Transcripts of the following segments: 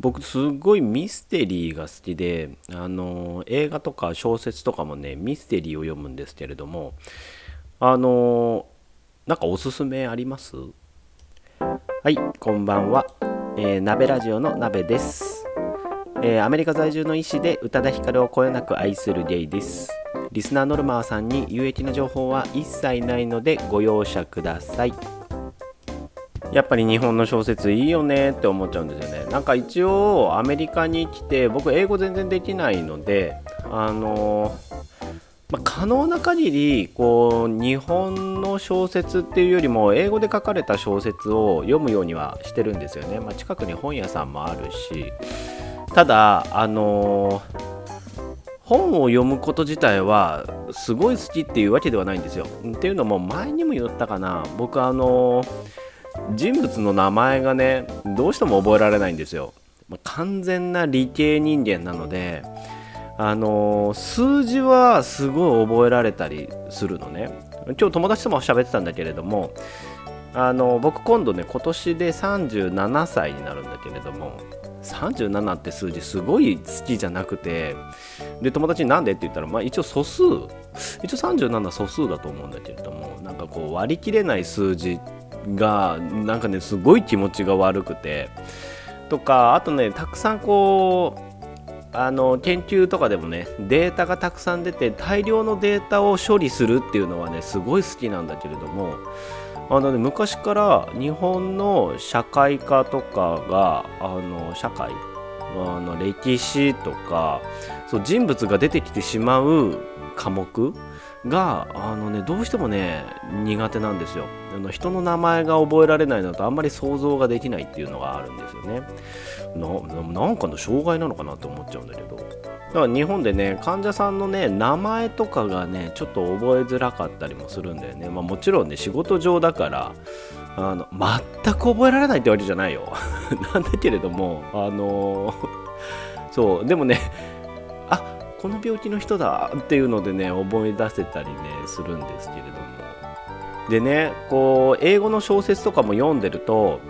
僕すごいミステリーが好きであの映画とか小説とかもねミステリーを読むんですけれどもあのなんかおすすめあります？はいこんばんは、えー、鍋ラジオの鍋です、えー、アメリカ在住の医師で宇多田ヒカルをこよなく愛するゲイです。リスナーノルマーさんに有益な情報は一切ないのでご容赦ください。やっぱり日本の小説いいよねって思っちゃうんですよね。なんか一応アメリカに来て僕英語全然できないのであのまあ、可能な限りこう日本の小説っていうよりも英語で書かれた小説を読むようにはしてるんですよね、まあ、近くに本屋さんもあるし。ただあの本を読むこと自体はすごい好きっていうわけではないんですよ。っていうのも前にも言ったかな。僕あの人物の名前がねどうしても覚えられないんですよ、完全な理系人間なのであの数字はすごい覚えられたりするのね。今日友達とも喋ってたんだけれどもあの僕今度ね今年で37歳になるんだけれども37って数字すごい好きじゃなくてで友達になんでって言ったら、まあ、一応素数一応37素数だと思うんだけれどもなんかこう割り切れない数字がなんかねすごい気持ちが悪くて。とかあとねたくさんこうあの研究とかでもねデータがたくさん出て大量のデータを処理するっていうのはねすごい好きなんだけれどもあの、ね、昔から日本の社会科とかがあの社会あの歴史とかそう人物が出てきてしまう科目があの、ね、どうしてもね苦手なんですよ。あの人の名前が覚えられないのとあんまり想像ができないっていうのがあるんですよね。なんかの障害なのかなと思っちゃうんだけど。だから日本でね患者さんのね名前とかがねちょっと覚えづらかったりもするんだよね、まあ、もちろんね仕事上だからあの全く覚えられないってわけじゃないよ。なんだけれどもあのー、そうでもねあこの病気の人だっていうのでね思い出せたりねするんですけれども。でねこう英語の小説とかも読んでると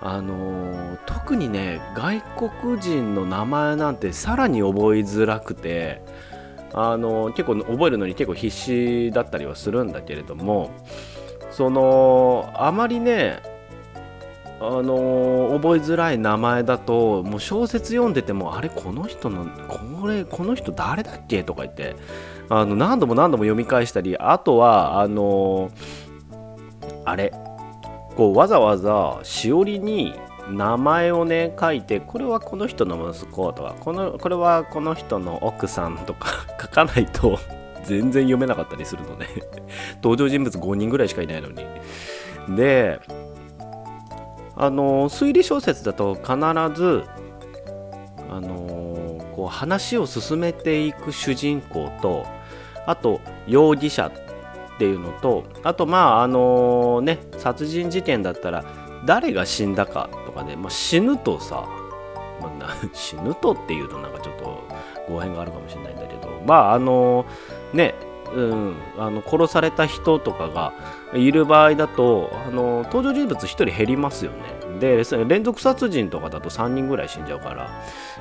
あの、特にね外国人の名前なんてさらに覚えづらくてあの、結構覚えるのに結構必死だったりはするんだけれどもそのあまりねあの、覚えづらい名前だともう小説読んでてもあれこの人のこれこの人誰だっけとか言ってあの何度も何度も読み返したりあとはあの、あれこうわざわざしおりに名前をね書いてこれはこの人の息子とかこのこれはこの人の奥さんとか 書かないと全然読めなかったりするので 登場人物5人ぐらいしかいないのに。であの推理小説だと必ずあのこう話を進めていく主人公とあと容疑者っていうのとあとまああのね殺人事件だったら誰が死んだかとかね、まあ、死ぬとさ、ま、死ぬとっていうとなんかちょっと語弊があるかもしれないんだけどまああのねうん、あの殺された人とかがいる場合だとあの登場人物1人減りますよね。で連続殺人とかだと3人ぐらい死んじゃうから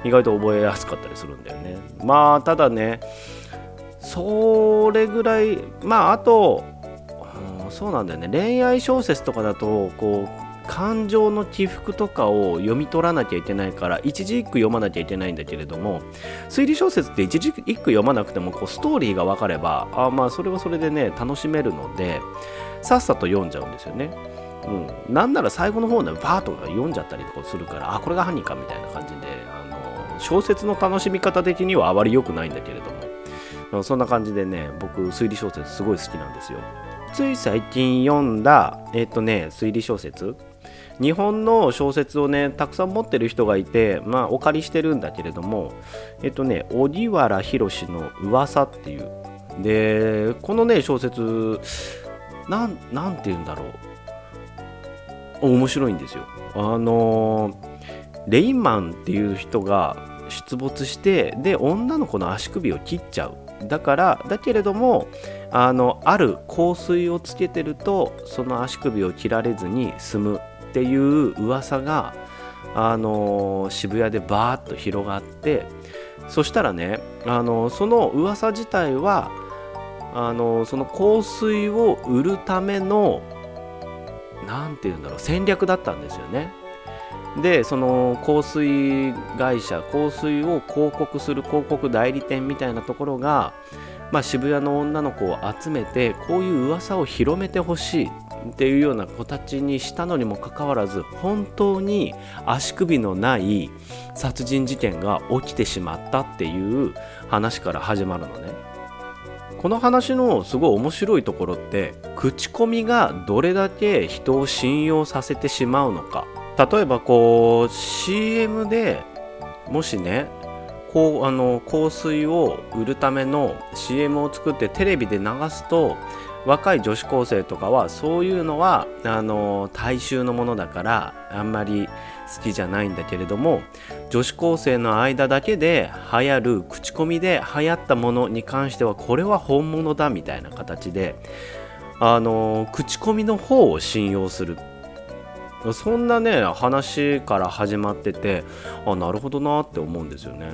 意外と覚えやすかったりするんだよね。まあただねそれぐらいまああと、うん、そうなんだよね。恋愛小説とかだとこう感情の起伏とかを読み取らなきゃいけないから一字一句読まなきゃいけないんだけれども推理小説って一字一句読まなくてもこうストーリーが分かればあまあそれはそれでね楽しめるのでさっさと読んじゃうんですよね。うん、なんなら最後の方でバーとか読んじゃったりとかするからあこれが犯人かみたいな感じであの小説の楽しみ方的にはあまり良くないんだけれども。そんな感じでね僕推理小説すごい好きなんですよ。つい最近読んだえっ、とね推理小説。日本の小説をねたくさん持ってる人がいてまあお借りしてるんだけれどもえっとね荻原宏の噂っていう。でこのね小説なんなんて言うんだろう。面白いんですよ。あのレインマンっていう人が出没してで女の子の足首を切っちゃう。だからだけれどもあのある香水をつけてるとその足首を切られずに済む。っていう噂があの渋谷でバーッと広がってそしたらねあのその噂自体はあのその香水を売るための何て言うんだろう戦略だったんですよね。でその香水会社香水を広告する広告代理店みたいなところが、まあ、渋谷の女の子を集めてこういう噂を広めてほしいっていうような子たちにしたのにもかかわらず本当に足首のない殺人事件が起きてしまったっていう話から始まるのね。この話のすごい面白いところって口コミがどれだけ人を信用させてしまうのか例えばこう CM でもしねこうあの香水を売るための CM を作ってテレビで流すと若い女子高生とかはそういうのはあの大衆のものだからあんまり好きじゃないんだけれども女子高生の間だけで流行る口コミで流行ったものに関してはこれは本物だみたいな形であの口コミの方を信用するそんなね話から始まっててあなるほどなって思うんですよね。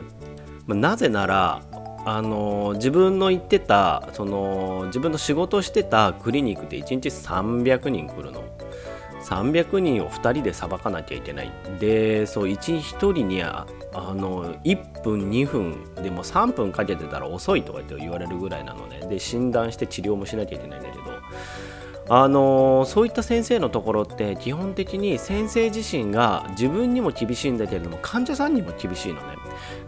なぜならあの自分の行ってたその自分の仕事してたクリニックって1日300人来るの。300人を2人でさばかなきゃいけない。でそう 1, 人にあの1分2分でも3分かけてたら遅いとかって言われるぐらいなのね。で診断して治療もしなきゃいけないんだけど。あのそういった先生のところって基本的に先生自身が自分にも厳しいんだけれども患者さんにも厳しいのね。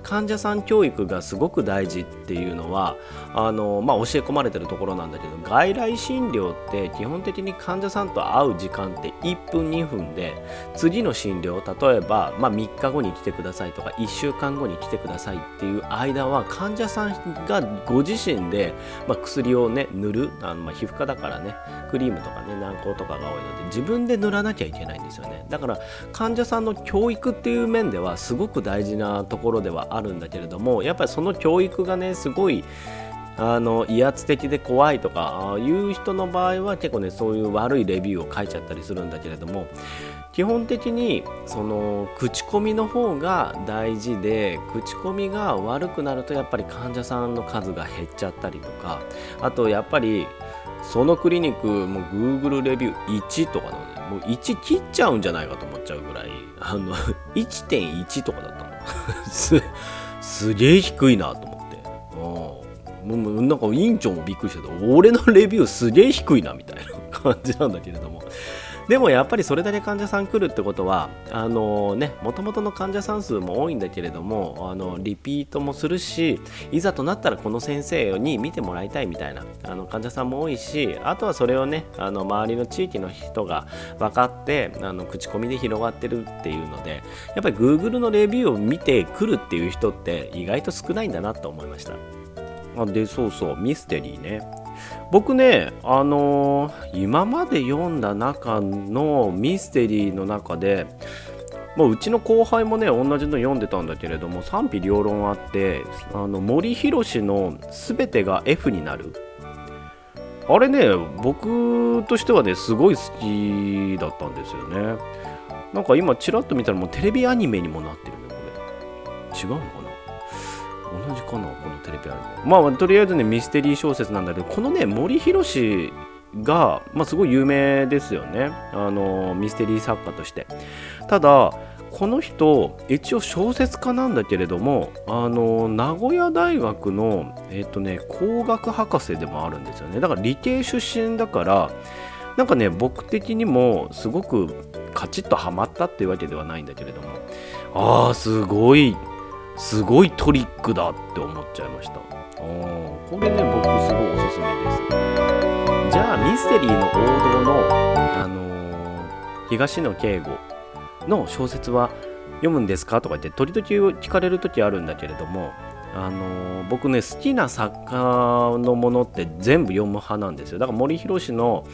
患者さん教育がすごく大事っていうのはあの、まあ、教え込まれてるところなんだけど外来診療って基本的に患者さんと会う時間って1分2分で次の診療例えば、まあ、3日後に来てくださいとか1週間後に来てくださいっていう間は患者さんがご自身で、まあ、薬をね塗るあの、まあ、皮膚科だからねクリームとかね軟膏とかが多いので自分で塗らなきゃいけないんですよね。だから患者さんの教育っていう面ではすごく大事なところではあるんだけれどもやっぱりその教育がねすごいあの威圧的で怖いとかいう人の場合は結構ねそういう悪いレビューを書いちゃったりするんだけれども基本的にその口コミの方が大事で口コミが悪くなるとやっぱり患者さんの数が減っちゃったりとかあとやっぱりそのクリニックも Google レビュー1とかのねもう1切っちゃうんじゃないかと思っちゃうぐらいあの 1.1とかだった すすげえ低いなと思って。うん。もうなんか委員長もびっくりしてた俺のレビューすげえ低いなみたいな感じなんだけれども。でもやっぱりそれだけ患者さん来るってことはあのねもともとの患者さん数も多いんだけれどもあのリピートもするしいざとなったらこの先生に見てもらいたいみたいなあの患者さんも多いしあとはそれをねあの周りの地域の人が分かってあの口コミで広がってるっていうのでやっぱり Google のレビューを見てくるっていう人って意外と少ないんだなと思いました。あでそうそうミステリーね僕ね、あのー、今まで読んだ中のミステリーの中で、まあ、うちの後輩もね同じの読んでたんだけれども賛否両論あってあの森博の「すべてが F になる」あれね僕としてはねすごい好きだったんですよね。なんか今ちらっと見たらもうテレビアニメにもなってるねこれ。違うのかな？同じかなこのテレビアニメまあとりあえずねミステリー小説なんだけどこのね森博が、まあ、すごい有名ですよね。あのミステリー作家として。ただこの人一応小説家なんだけれどもあの名古屋大学のえっ、とね工学博士でもあるんですよね。だから理系出身だからなんかね僕的にもすごくカチッとハマったっていうわけではないんだけれども。ああすごい。すごいトリックだって思っちゃいました。これね僕すごいおすすめです。じゃあミステリーの王道の、あのー、東野圭吾の小説は読むんですか？とか言って時々聞かれる時あるんだけれどもあの僕ね好きな作家のものって全部読む派なんですよ。だから森博の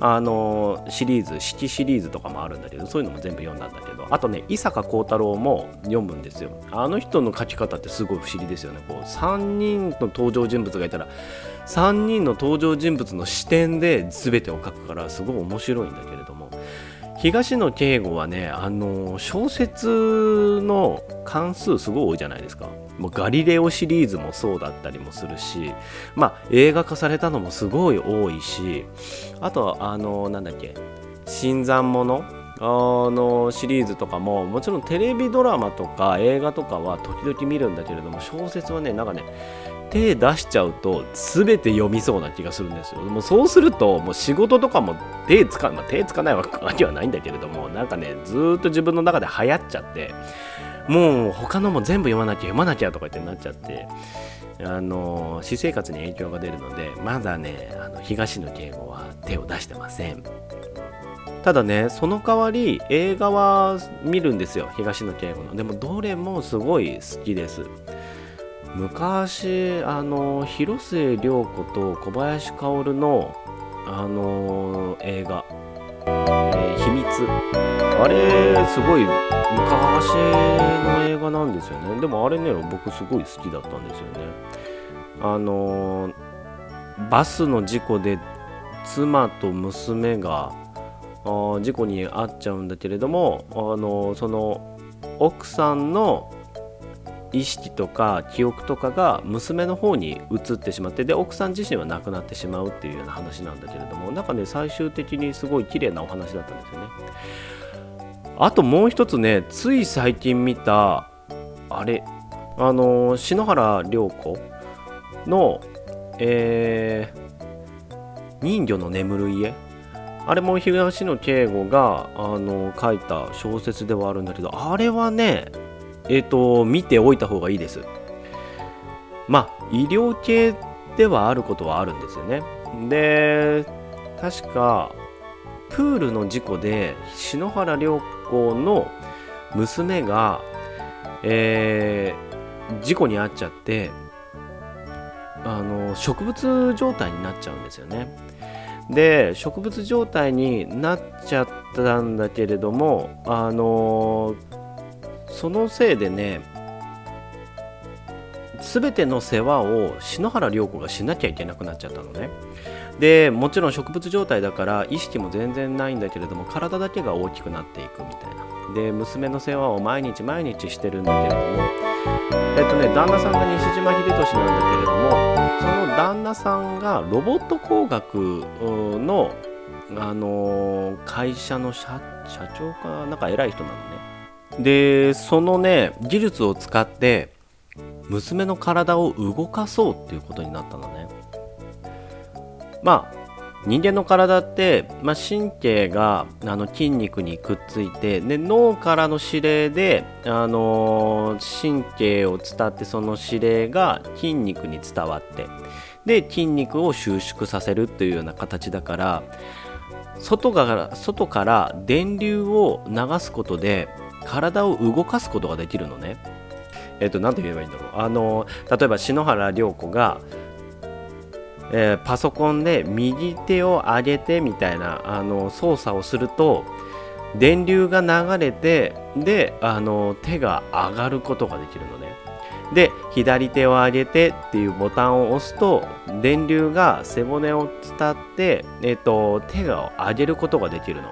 あのシリーズ四季シリーズとかもあるんだけどそういうのも全部読んだんだけどあとね伊坂幸太郎も読むんですよ。あの人の書き方ってすごい不思議ですよね。こう3人の登場人物がいたら3人の登場人物の視点で全てを書くからすごい面白いんだけれども東野圭吾はねあの小説の関数すごい多いじゃないですか。もうガリレオシリーズもそうだったりもするしまあ映画化されたのもすごい多いしあとあのなんだっけ新参者あのシリーズとかももちろんテレビドラマとか映画とかは時々見るんだけれども小説はねなんかね手出しちゃうと全て読みそうな気がするんですよ。もうそうするともう仕事とかも手つか,、まあ、手つかないわけはないんだけれどもなんかねずっと自分の中で流行っちゃってもう他のも全部読まなきゃ読まなきゃとか言ってなっちゃってあの私生活に影響が出るのでまだねあの東野敬吾は手を出してません。ただねその代わり映画は見るんですよ東野圭吾のでもどれもすごい好きです昔あの広末涼子と小林薫のあの映画「えー、秘密」あれすごい昔の映画なんですよね。でもあれね僕すごい好きだったんですよね。あのバスの事故で妻と娘が事故に遭っちゃうんだけれどもあのその奥さんの意識とか記憶とかが娘の方に移ってしまってで奥さん自身は亡くなってしまうっていうような話なんだけれどもなんかね最終的にすごい綺麗なお話だったんですよね。あともう一つねつい最近見たあれあの篠原涼子のえー、人魚の眠る家。あれも東野圭吾があの書いた小説ではあるんだけどあれはねえっ、ー、と見ておいた方がいいです。まあ医療系ではあることはあるんですよね。で確かプールの事故で篠原涼子の娘が、えー、事故に遭っちゃってあの植物状態になっちゃうんですよね。で植物状態になっちゃったんだけれどもあのそのせいでね全ての世話を篠原涼子がしなきゃいけなくなっちゃったのね。でもちろん植物状態だから意識も全然ないんだけれども体だけが大きくなっていくみたいな。で娘の世話を毎日毎日してるんだけれどもえっとね旦那さんが西島秀俊なんだけれどもその旦那さんがロボット工学のあの会社の社長かなんか偉い人なのね。でそのね技術を使って娘の体を動かそうっていうことになったのね。まあ人間の体って、まあ、神経があの筋肉にくっついてで脳からの指令で、あのー、神経を伝ってその指令が筋肉に伝わってで筋肉を収縮させるというような形だから外から外から電流を流すことで体を動かすことができるのね。えっ、ー、と、何て言えばいいんだろう。あの、例えば篠原涼子が、えー、パソコンで右手を上げてみたいなあの操作をすると電流が流れてであの手が上がることができるのねで左手を上げてっていうボタンを押すと電流が背骨を伝って、えーと、手が上げることができるの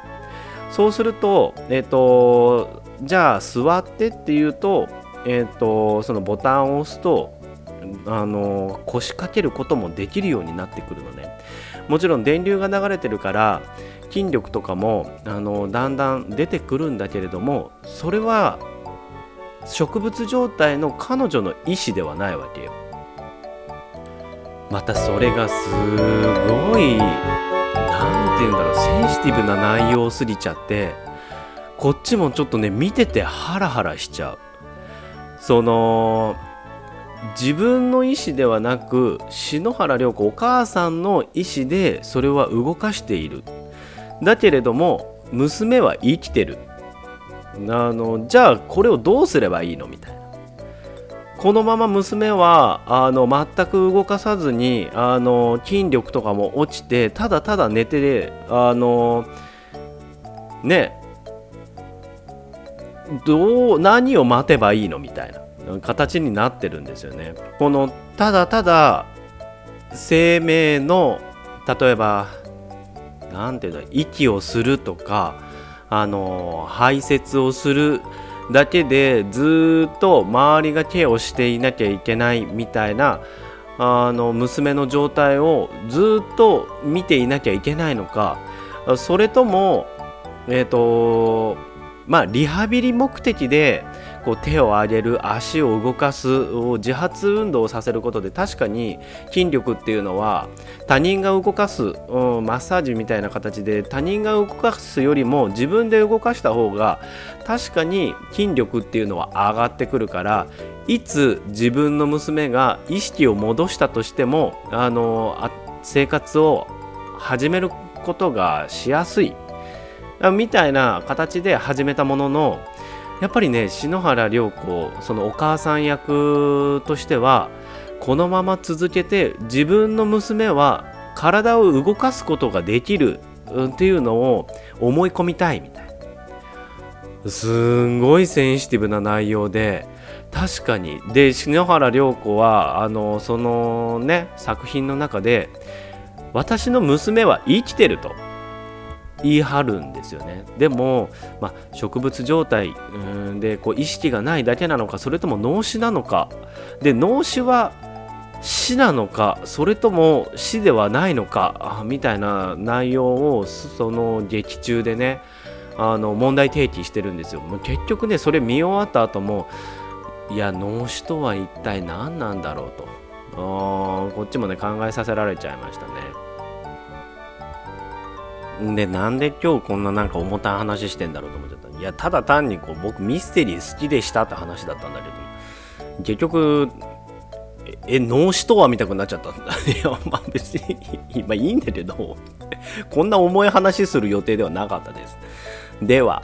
そうすると,、えーと、じゃあ座ってっていうと,、えーとそのボタンを押すとあの腰掛けることもできるようになってくるのね。もちろん電流が流れてるから筋力とかもあのだんだん出てくるんだけれどもそれは植物状態の彼女の意思ではないわけよ。またそれがすごい何て言うんだろうセンシティブな内容すぎちゃってこっちもちょっとね見ててハラハラしちゃう。その自分の意思ではなく篠原涼子お母さんの意思でそれは動かしている。だけれども娘は生きてる。あのじゃあこれをどうすればいいのみたいな。このまま娘はあの全く動かさずにあの筋力とかも落ちてただただ寝てあのねどう何を待てばいいのみたいな形になってるんですよね。このただただ生命の例えば何て言うんだ息をするとかあの排泄をするだけでずっと周りがケアをしていなきゃいけないみたいなあの娘の状態をずっと見ていなきゃいけないのかそれともえっ、ー、とまあリハビリ目的でこう手を上げる足を動かすを自発運動をさせることで確かに筋力っていうのは他人が動かす、うん、マッサージみたいな形で他人が動かすよりも自分で動かした方が確かに筋力っていうのは上がってくるからいつ自分の娘が意識を戻したとしてもあの生活を始めることがしやすい。みたいな形で始めたもののやっぱりね篠原涼子そのお母さん役としてはこのまま続けて自分の娘は体を動かすことができるっていうのを思い込みたいみたいな。すんごいセンシティブな内容で確かに。で篠原涼子はあのそのね作品の中で私の娘は生きてると。言い張るんですよね。でも、まあ、植物状態でこう意識がないだけなのかそれとも脳死なのか。で脳死は死なのかそれとも死ではないのかみたいな内容をその劇中でねあの問題提起してるんですよ。もう結局ねそれ見終わった後もいや脳死とは一体何なんだろうと。こっちもね考えさせられちゃいましたね。で、なんで今日こんななんか重たい話してんだろうと思っちゃった。いや、ただ単にこう僕ミステリー好きでしたって話だったんだけど、結局、え、脳死とは見たくなっちゃったんだ。いや、まあ別に、今いいんだけど、こんな重い話する予定ではなかったです。では。